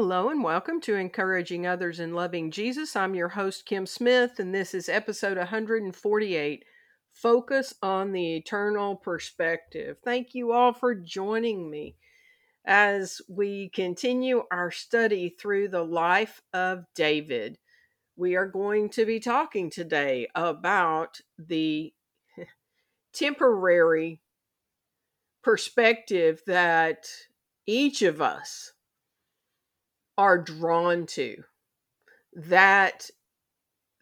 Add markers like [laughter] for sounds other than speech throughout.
Hello and welcome to Encouraging Others and Loving Jesus. I'm your host, Kim Smith, and this is episode 148 Focus on the Eternal Perspective. Thank you all for joining me as we continue our study through the life of David. We are going to be talking today about the temporary perspective that each of us are drawn to that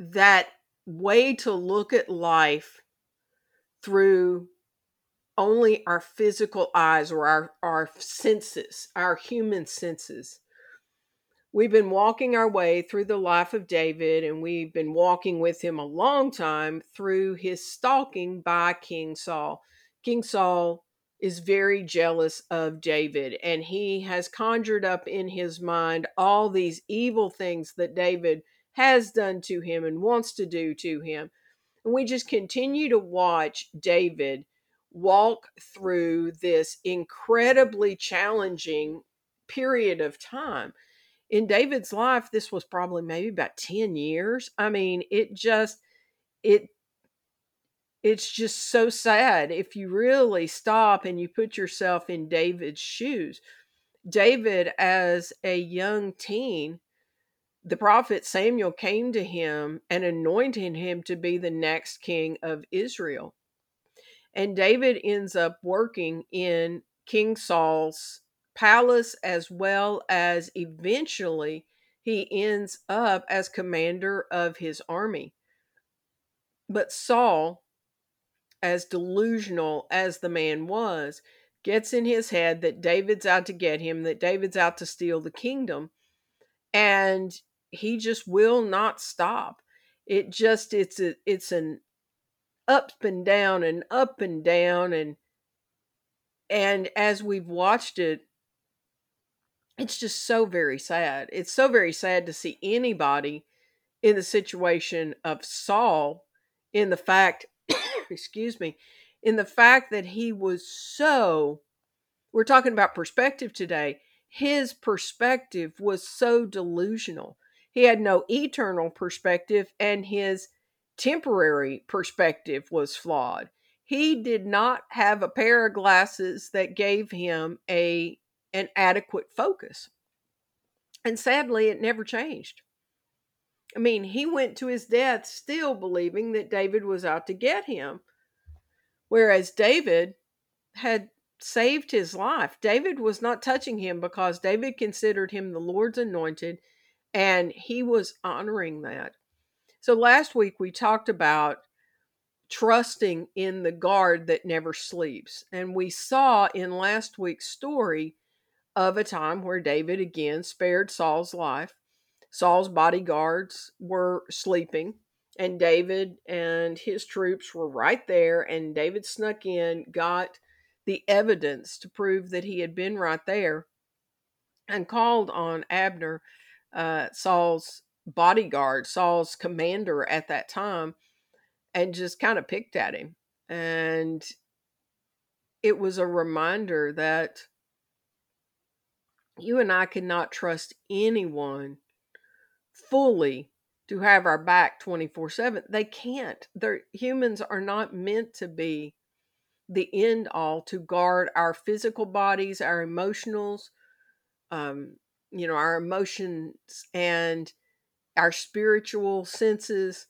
that way to look at life through only our physical eyes or our, our senses, our human senses. We've been walking our way through the life of David, and we've been walking with him a long time through his stalking by King Saul. King Saul is very jealous of David, and he has conjured up in his mind all these evil things that David has done to him and wants to do to him. And we just continue to watch David walk through this incredibly challenging period of time. In David's life, this was probably maybe about 10 years. I mean, it just, it it's just so sad if you really stop and you put yourself in David's shoes. David, as a young teen, the prophet Samuel came to him and anointed him to be the next king of Israel. And David ends up working in King Saul's palace as well as eventually he ends up as commander of his army. But Saul as delusional as the man was, gets in his head that David's out to get him, that David's out to steal the kingdom, and he just will not stop. It just it's a it's an up and down and up and down and and as we've watched it it's just so very sad. It's so very sad to see anybody in the situation of Saul in the fact excuse me, in the fact that he was so, we're talking about perspective today, his perspective was so delusional. He had no eternal perspective, and his temporary perspective was flawed. He did not have a pair of glasses that gave him a an adequate focus. And sadly, it never changed. I mean, he went to his death still believing that David was out to get him. Whereas David had saved his life. David was not touching him because David considered him the Lord's anointed and he was honoring that. So last week we talked about trusting in the guard that never sleeps. And we saw in last week's story of a time where David again spared Saul's life Saul's bodyguards were sleeping, and David and his troops were right there. And David snuck in, got the evidence to prove that he had been right there, and called on Abner, uh, Saul's bodyguard, Saul's commander at that time, and just kind of picked at him. And it was a reminder that you and I cannot trust anyone fully to have our back 24 7 they can't. Their humans are not meant to be the end all to guard our physical bodies our emotionals um you know our emotions and our spiritual senses.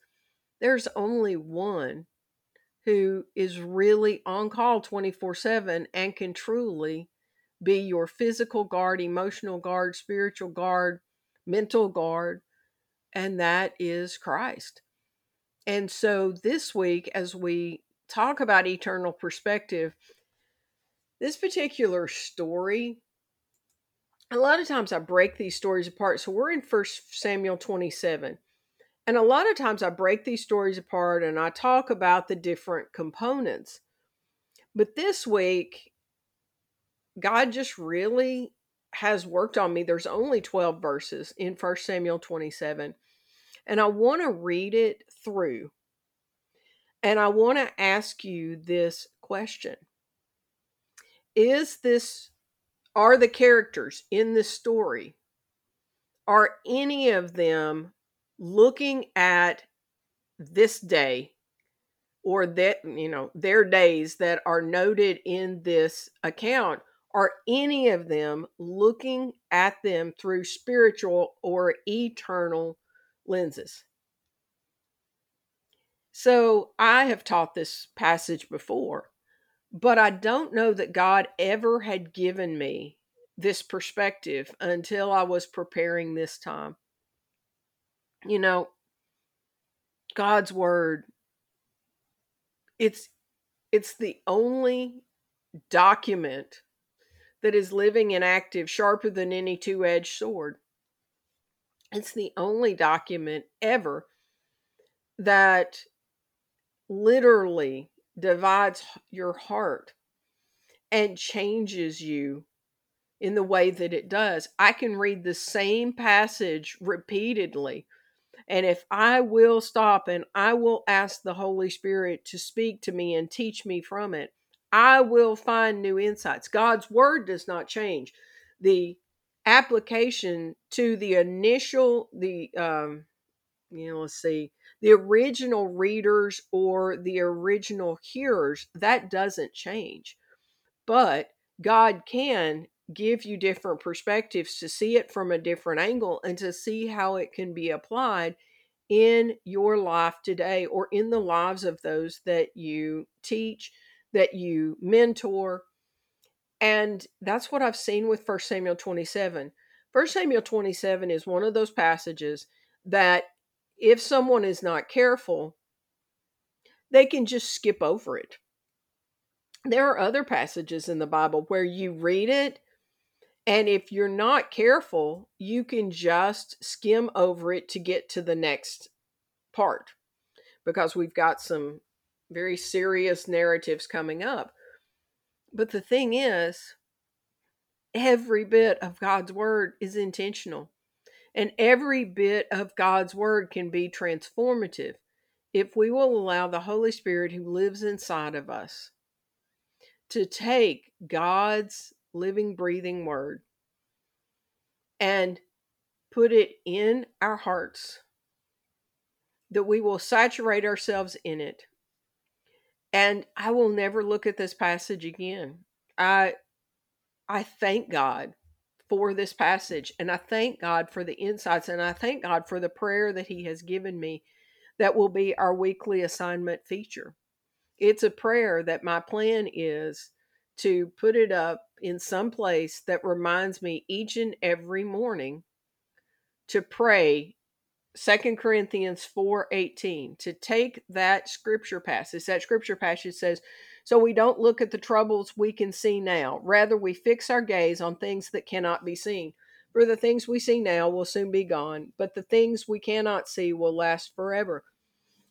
There's only one who is really on call 24 7 and can truly be your physical guard emotional guard spiritual guard mental guard and that is Christ. And so this week, as we talk about eternal perspective, this particular story, a lot of times I break these stories apart. So we're in First Samuel 27. And a lot of times I break these stories apart and I talk about the different components. But this week, God just really has worked on me. There's only 12 verses in First Samuel 27. And I want to read it through. And I want to ask you this question Is this, are the characters in this story are any of them looking at this day or that you know their days that are noted in this account are any of them looking at them through spiritual or eternal lenses? So i have taught this passage before but i don't know that god ever had given me this perspective until i was preparing this time. You know god's word it's it's the only document that is living and active sharper than any two-edged sword it's the only document ever that literally divides your heart and changes you in the way that it does. I can read the same passage repeatedly. And if I will stop and I will ask the Holy Spirit to speak to me and teach me from it, I will find new insights. God's word does not change. The application to the initial, the, um, you know, let's see, the original readers or the original hearers, that doesn't change. But God can give you different perspectives to see it from a different angle and to see how it can be applied in your life today or in the lives of those that you teach, that you mentor. And that's what I've seen with 1 Samuel 27. 1 Samuel 27 is one of those passages that if someone is not careful, they can just skip over it. There are other passages in the Bible where you read it, and if you're not careful, you can just skim over it to get to the next part because we've got some very serious narratives coming up. But the thing is, every bit of God's word is intentional. And every bit of God's word can be transformative if we will allow the Holy Spirit who lives inside of us to take God's living, breathing word and put it in our hearts, that we will saturate ourselves in it. And I will never look at this passage again. I I thank God for this passage. And I thank God for the insights and I thank God for the prayer that He has given me that will be our weekly assignment feature. It's a prayer that my plan is to put it up in some place that reminds me each and every morning to pray Second Corinthians 4:18 to take that scripture passage that scripture passage says so we don't look at the troubles we can see now. Rather, we fix our gaze on things that cannot be seen. For the things we see now will soon be gone, but the things we cannot see will last forever.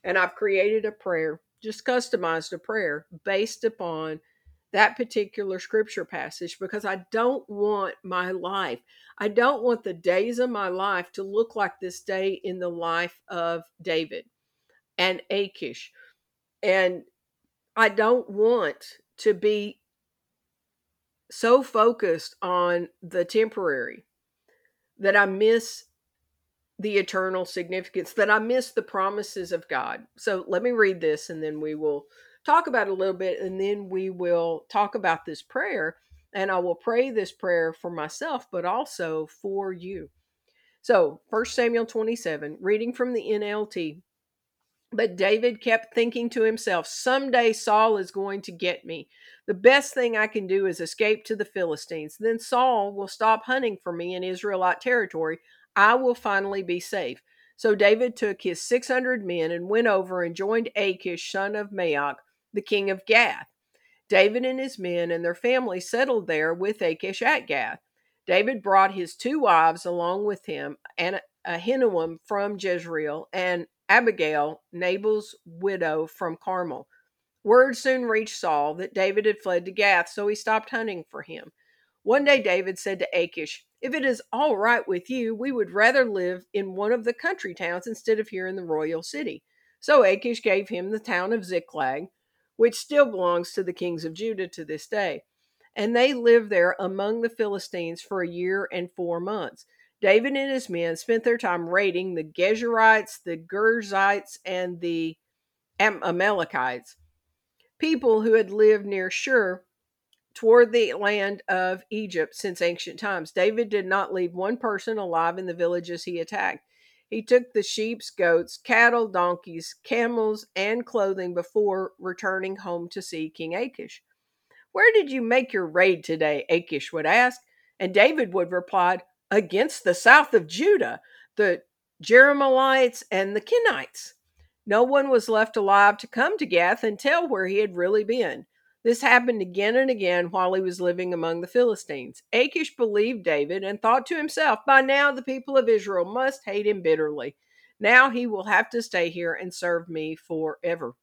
And I've created a prayer, just customized a prayer based upon that particular scripture passage because I don't want my life, I don't want the days of my life to look like this day in the life of David and Achish and I don't want to be so focused on the temporary that I miss the eternal significance, that I miss the promises of God. So let me read this and then we will talk about it a little bit and then we will talk about this prayer and I will pray this prayer for myself but also for you. So, 1 Samuel 27, reading from the NLT. But David kept thinking to himself, someday Saul is going to get me. The best thing I can do is escape to the Philistines. Then Saul will stop hunting for me in Israelite territory. I will finally be safe. So David took his 600 men and went over and joined Achish, son of Maoch, the king of Gath. David and his men and their families settled there with Achish at Gath. David brought his two wives along with him, and Ahinoam from Jezreel, and Abigail, Nabal's widow from Carmel. Word soon reached Saul that David had fled to Gath, so he stopped hunting for him. One day David said to Achish, If it is all right with you, we would rather live in one of the country towns instead of here in the royal city. So Achish gave him the town of Ziklag, which still belongs to the kings of Judah to this day. And they lived there among the Philistines for a year and four months. David and his men spent their time raiding the Geshurites, the Girzites, and the Amalekites, people who had lived near Shur toward the land of Egypt since ancient times. David did not leave one person alive in the villages he attacked. He took the sheep, goats, cattle, donkeys, camels, and clothing before returning home to see King Achish. Where did you make your raid today? Achish would ask. And David would reply, Against the south of Judah, the Jerahmeelites and the Kenites. No one was left alive to come to Gath and tell where he had really been. This happened again and again while he was living among the Philistines. Achish believed David and thought to himself, By now the people of Israel must hate him bitterly. Now he will have to stay here and serve me forever.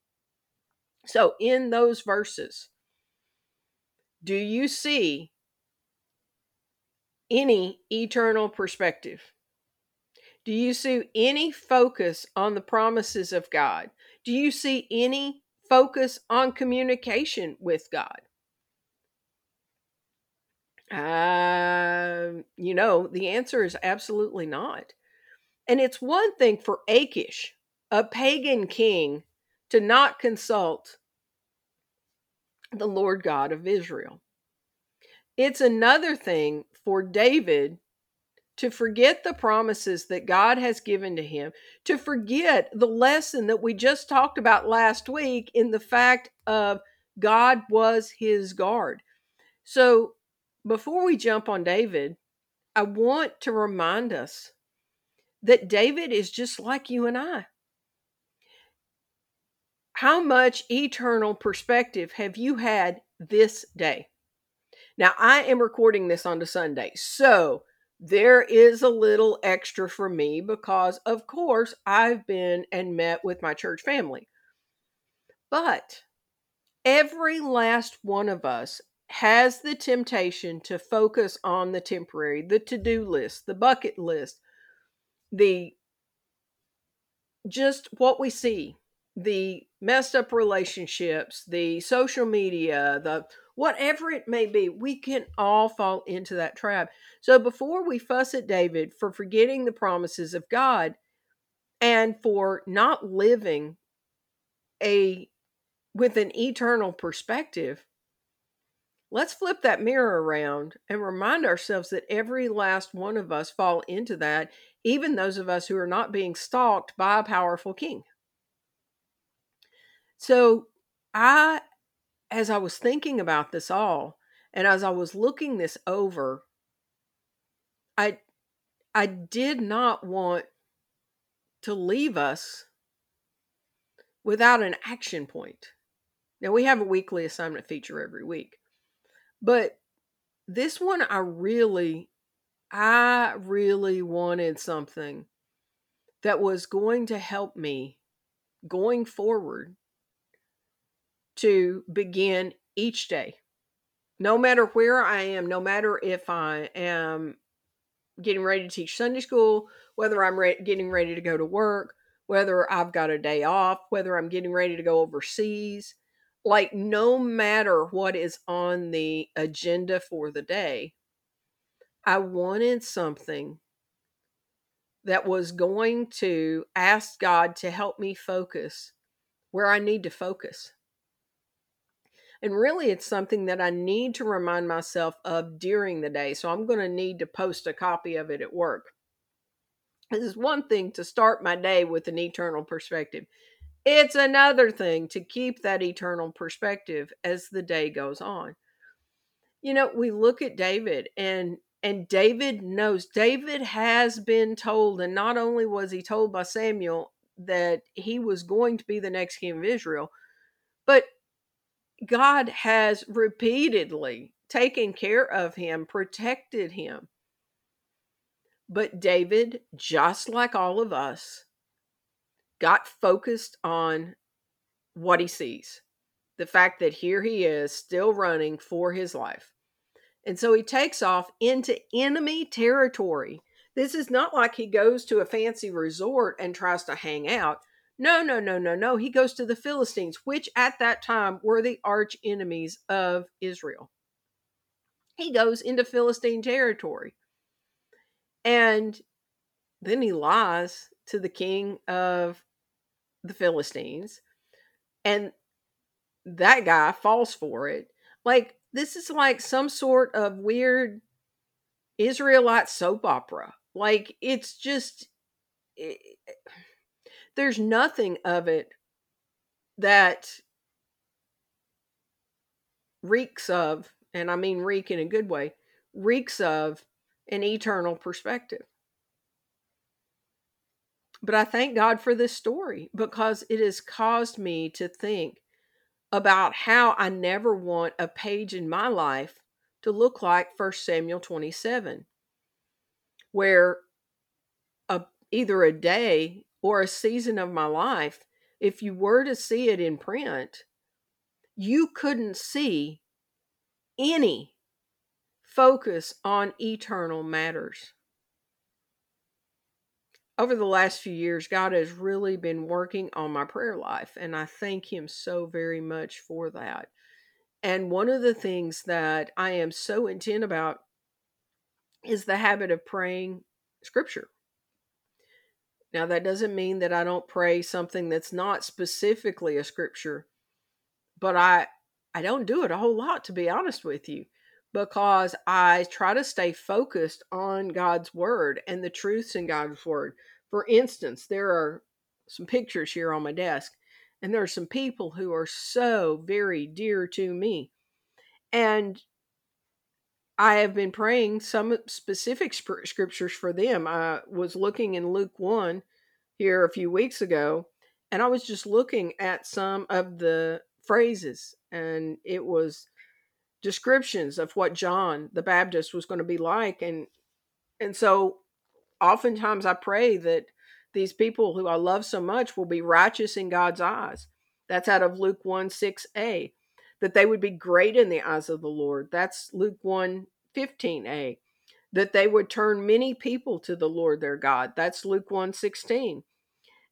So, in those verses, do you see any eternal perspective? Do you see any focus on the promises of God? Do you see any focus on communication with God? Uh, you know, the answer is absolutely not. And it's one thing for Achish, a pagan king, to not consult the Lord God of Israel. It's another thing for David to forget the promises that God has given to him, to forget the lesson that we just talked about last week in the fact of God was his guard. So before we jump on David, I want to remind us that David is just like you and I. How much eternal perspective have you had this day? Now, I am recording this on the Sunday. So, there is a little extra for me because, of course, I've been and met with my church family. But every last one of us has the temptation to focus on the temporary, the to do list, the bucket list, the just what we see, the messed up relationships, the social media, the whatever it may be, we can all fall into that trap. So before we fuss at David for forgetting the promises of God and for not living a with an eternal perspective, let's flip that mirror around and remind ourselves that every last one of us fall into that, even those of us who are not being stalked by a powerful king. So I as I was thinking about this all and as I was looking this over, I I did not want to leave us without an action point. Now we have a weekly assignment feature every week. But this one I really I really wanted something that was going to help me going forward to begin each day. No matter where I am, no matter if I am getting ready to teach Sunday school, whether I'm re- getting ready to go to work, whether I've got a day off, whether I'm getting ready to go overseas, like no matter what is on the agenda for the day, I wanted something that was going to ask God to help me focus where I need to focus. And really, it's something that I need to remind myself of during the day. So I'm going to need to post a copy of it at work. This is one thing to start my day with an eternal perspective. It's another thing to keep that eternal perspective as the day goes on. You know, we look at David and and David knows David has been told and not only was he told by Samuel that he was going to be the next king of Israel, but God has repeatedly taken care of him, protected him. But David, just like all of us, got focused on what he sees the fact that here he is still running for his life. And so he takes off into enemy territory. This is not like he goes to a fancy resort and tries to hang out. No, no, no, no, no. He goes to the Philistines, which at that time were the arch enemies of Israel. He goes into Philistine territory. And then he lies to the king of the Philistines. And that guy falls for it. Like, this is like some sort of weird Israelite soap opera. Like, it's just, it, there's nothing of it that reeks of, and I mean reek in a good way, reeks of an eternal perspective. But I thank God for this story because it has caused me to think about how I never want a page in my life to look like 1 Samuel 27, where a, either a day or a season of my life, if you were to see it in print, you couldn't see any focus on eternal matters. Over the last few years, God has really been working on my prayer life, and I thank Him so very much for that. And one of the things that I am so intent about is the habit of praying scripture. Now, that doesn't mean that I don't pray something that's not specifically a scripture, but I I don't do it a whole lot to be honest with you because I try to stay focused on God's word and the truths in God's word. For instance, there are some pictures here on my desk and there are some people who are so very dear to me. And I have been praying some specific scriptures for them. I was looking in Luke 1 here a few weeks ago, and I was just looking at some of the phrases, and it was descriptions of what John the Baptist was going to be like. And and so oftentimes I pray that these people who I love so much will be righteous in God's eyes. That's out of Luke 1 6a that they would be great in the eyes of the Lord. That's Luke 1 15a. That they would turn many people to the Lord their God. That's Luke 1 16.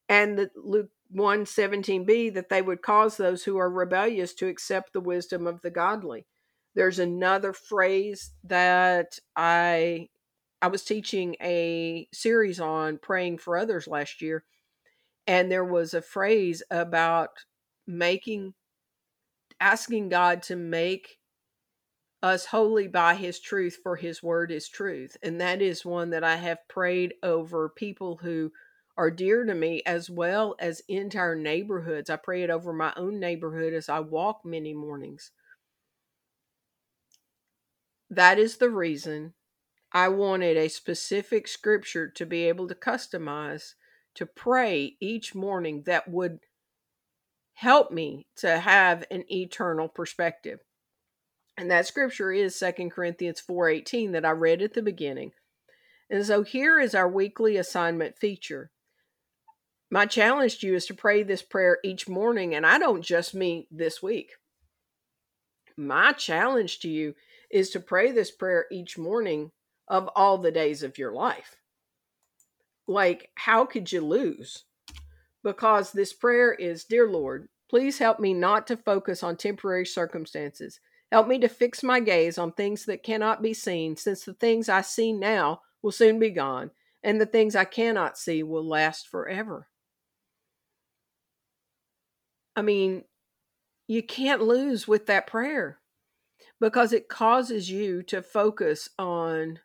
And that Luke 1 17b, that they would cause those who are rebellious to accept the wisdom of the godly. There's another phrase that I I was teaching a series on praying for others last year and there was a phrase about making asking God to make us holy by his truth, for his word is truth. And that is one that I have prayed over people who are dear to me as well as entire neighborhoods. I pray it over my own neighborhood as I walk many mornings. That is the reason I wanted a specific scripture to be able to customize to pray each morning that would help me to have an eternal perspective. And that scripture is Second Corinthians 4:18 that I read at the beginning. And so here is our weekly assignment feature. My challenge to you is to pray this prayer each morning, and I don't just mean this week. My challenge to you is to pray this prayer each morning of all the days of your life. Like, how could you lose? Because this prayer is Dear Lord, please help me not to focus on temporary circumstances Help me to fix my gaze on things that cannot be seen, since the things I see now will soon be gone, and the things I cannot see will last forever. I mean, you can't lose with that prayer because it causes you to focus on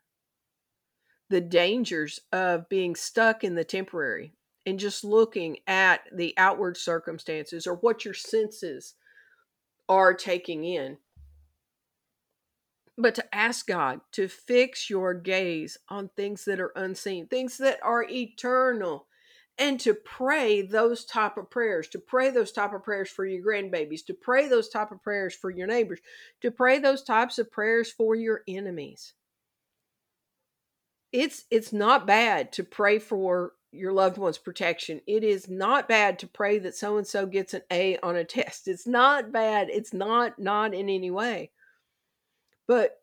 the dangers of being stuck in the temporary and just looking at the outward circumstances or what your senses are taking in but to ask God to fix your gaze on things that are unseen, things that are eternal, and to pray those type of prayers, to pray those type of prayers for your grandbabies, to pray those type of prayers for your neighbors, to pray those types of prayers for your enemies. It's it's not bad to pray for your loved one's protection. It is not bad to pray that so and so gets an A on a [laughs] test. It's not bad. It's not not in any way. But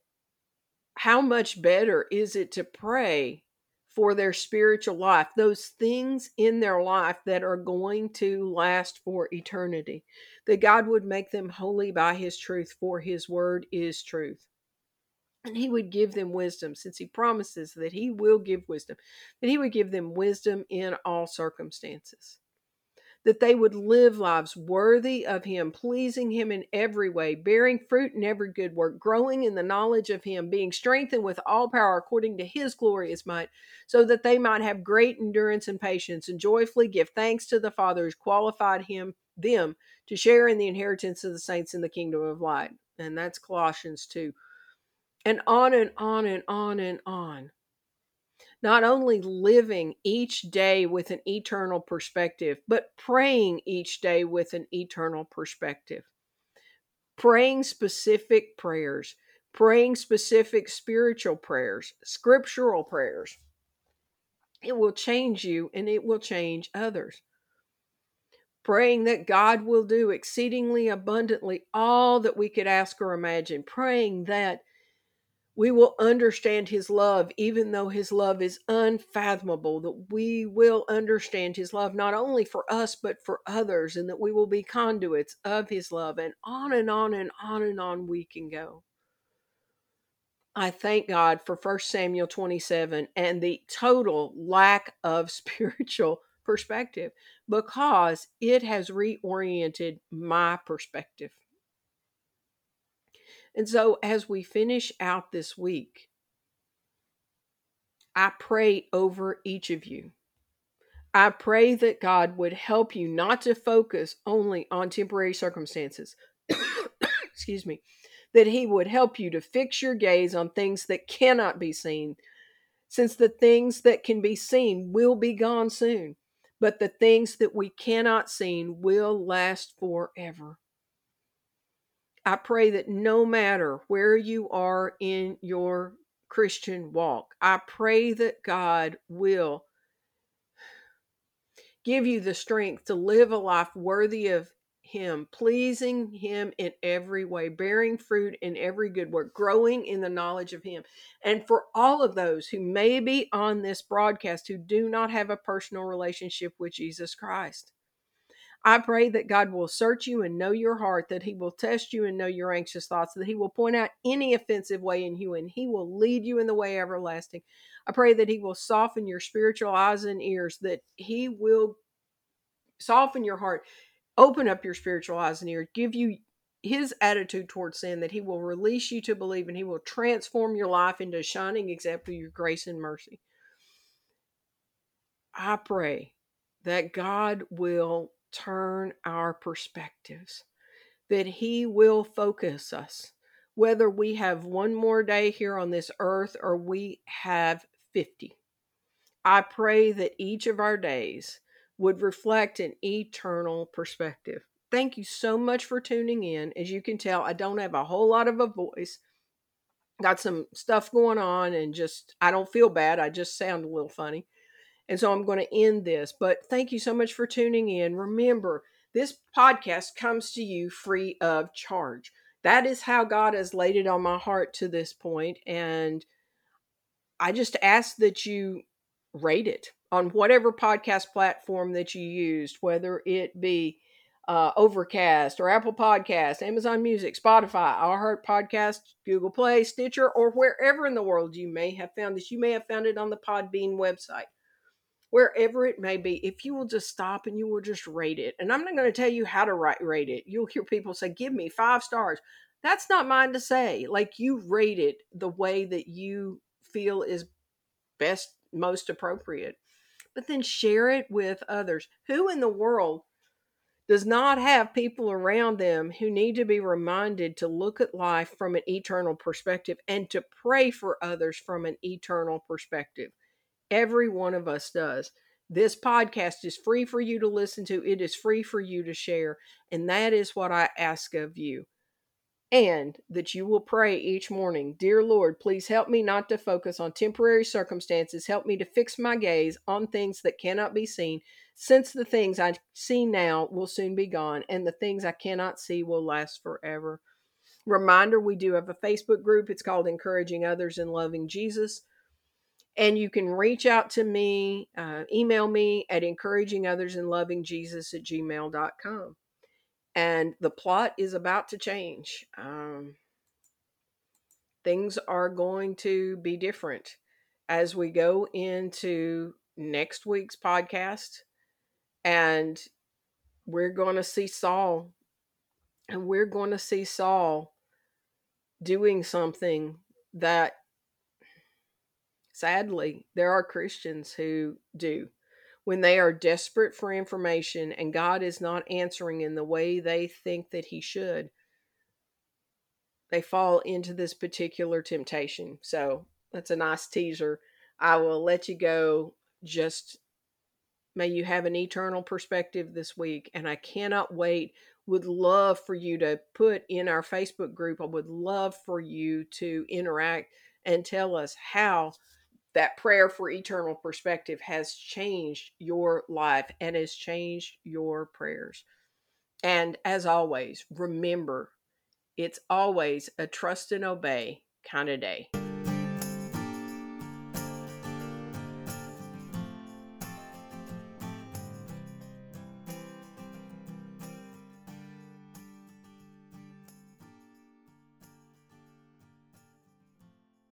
how much better is it to pray for their spiritual life, those things in their life that are going to last for eternity, that God would make them holy by His truth, for His word is truth. and he would give them wisdom since he promises that he will give wisdom that he would give them wisdom in all circumstances that they would live lives worthy of him pleasing him in every way bearing fruit in every good work growing in the knowledge of him being strengthened with all power according to his glorious might so that they might have great endurance and patience and joyfully give thanks to the father who's qualified him them to share in the inheritance of the saints in the kingdom of light and that's colossians 2 and on and on and on and on. Not only living each day with an eternal perspective, but praying each day with an eternal perspective. Praying specific prayers, praying specific spiritual prayers, scriptural prayers. It will change you and it will change others. Praying that God will do exceedingly abundantly all that we could ask or imagine. Praying that we will understand his love, even though his love is unfathomable, that we will understand his love not only for us, but for others, and that we will be conduits of his love. And on and on and on and on we can go. I thank God for 1 Samuel 27 and the total lack of [laughs] spiritual perspective because it has reoriented my perspective. And so, as we finish out this week, I pray over each of you. I pray that God would help you not to focus only on temporary circumstances. [coughs] Excuse me. That He would help you to fix your gaze on things that cannot be seen, since the things that can be seen will be gone soon, but the things that we cannot see will last forever. I pray that no matter where you are in your Christian walk, I pray that God will give you the strength to live a life worthy of Him, pleasing Him in every way, bearing fruit in every good work, growing in the knowledge of Him. And for all of those who may be on this broadcast who do not have a personal relationship with Jesus Christ, I pray that God will search you and know your heart, that He will test you and know your anxious thoughts, that He will point out any offensive way in you and He will lead you in the way everlasting. I pray that He will soften your spiritual eyes and ears, that He will soften your heart, open up your spiritual eyes and ears, give you His attitude towards sin, that He will release you to believe and He will transform your life into a shining example of your grace and mercy. I pray that God will turn our perspectives, that He will focus us, whether we have one more day here on this earth or we have 50. I pray that each of our days would reflect an eternal perspective. Thank you so much for tuning in. As you can tell, I don't have a whole lot of a voice. Got some stuff going on and just, I don't feel bad. I just sound a little funny. And so I'm going to end this. But thank you so much for tuning in. Remember, this podcast comes to you free of charge. That is how God has laid it on my heart to this point. And I just ask that you rate it on whatever podcast platform that you used, whether it be uh, Overcast or Apple Podcast, Amazon Music, Spotify, iHeart Podcast, Google Play, Stitcher, or wherever in the world you may have found this. You may have found it on the Podbean website wherever it may be, if you will just stop and you will just rate it. And I'm not going to tell you how to write, rate it. You'll hear people say, give me five stars. That's not mine to say. Like you rate it the way that you feel is best, most appropriate. But then share it with others. Who in the world does not have people around them who need to be reminded to look at life from an eternal perspective and to pray for others from an eternal perspective? Every one of us does. This podcast is free for you to listen to, it is free for you to share. And that is what I ask of you. And that you will pray each morning Dear Lord, please help me not to focus on temporary circumstances. Help me to fix my gaze on things that cannot be seen, since the things I see now will soon be gone, and the things I cannot see will last forever. Reminder we do have a Facebook group. It's called Encouraging Others and Loving Jesus. And you can reach out to me, uh, email me at encouragingothersandlovingjesus at gmail.com. And the plot is about to change. Um, things are going to be different as we go into next week's podcast. And we're going to see Saul, and we're going to see Saul doing something that sadly there are Christians who do when they are desperate for information and God is not answering in the way they think that He should, they fall into this particular temptation. So that's a nice teaser. I will let you go. Just may you have an eternal perspective this week. And I cannot wait. Would love for you to put in our Facebook group. I would love for you to interact and tell us how that prayer for eternal perspective has changed your life and has changed your prayers. And as always, remember it's always a trust and obey kind of day.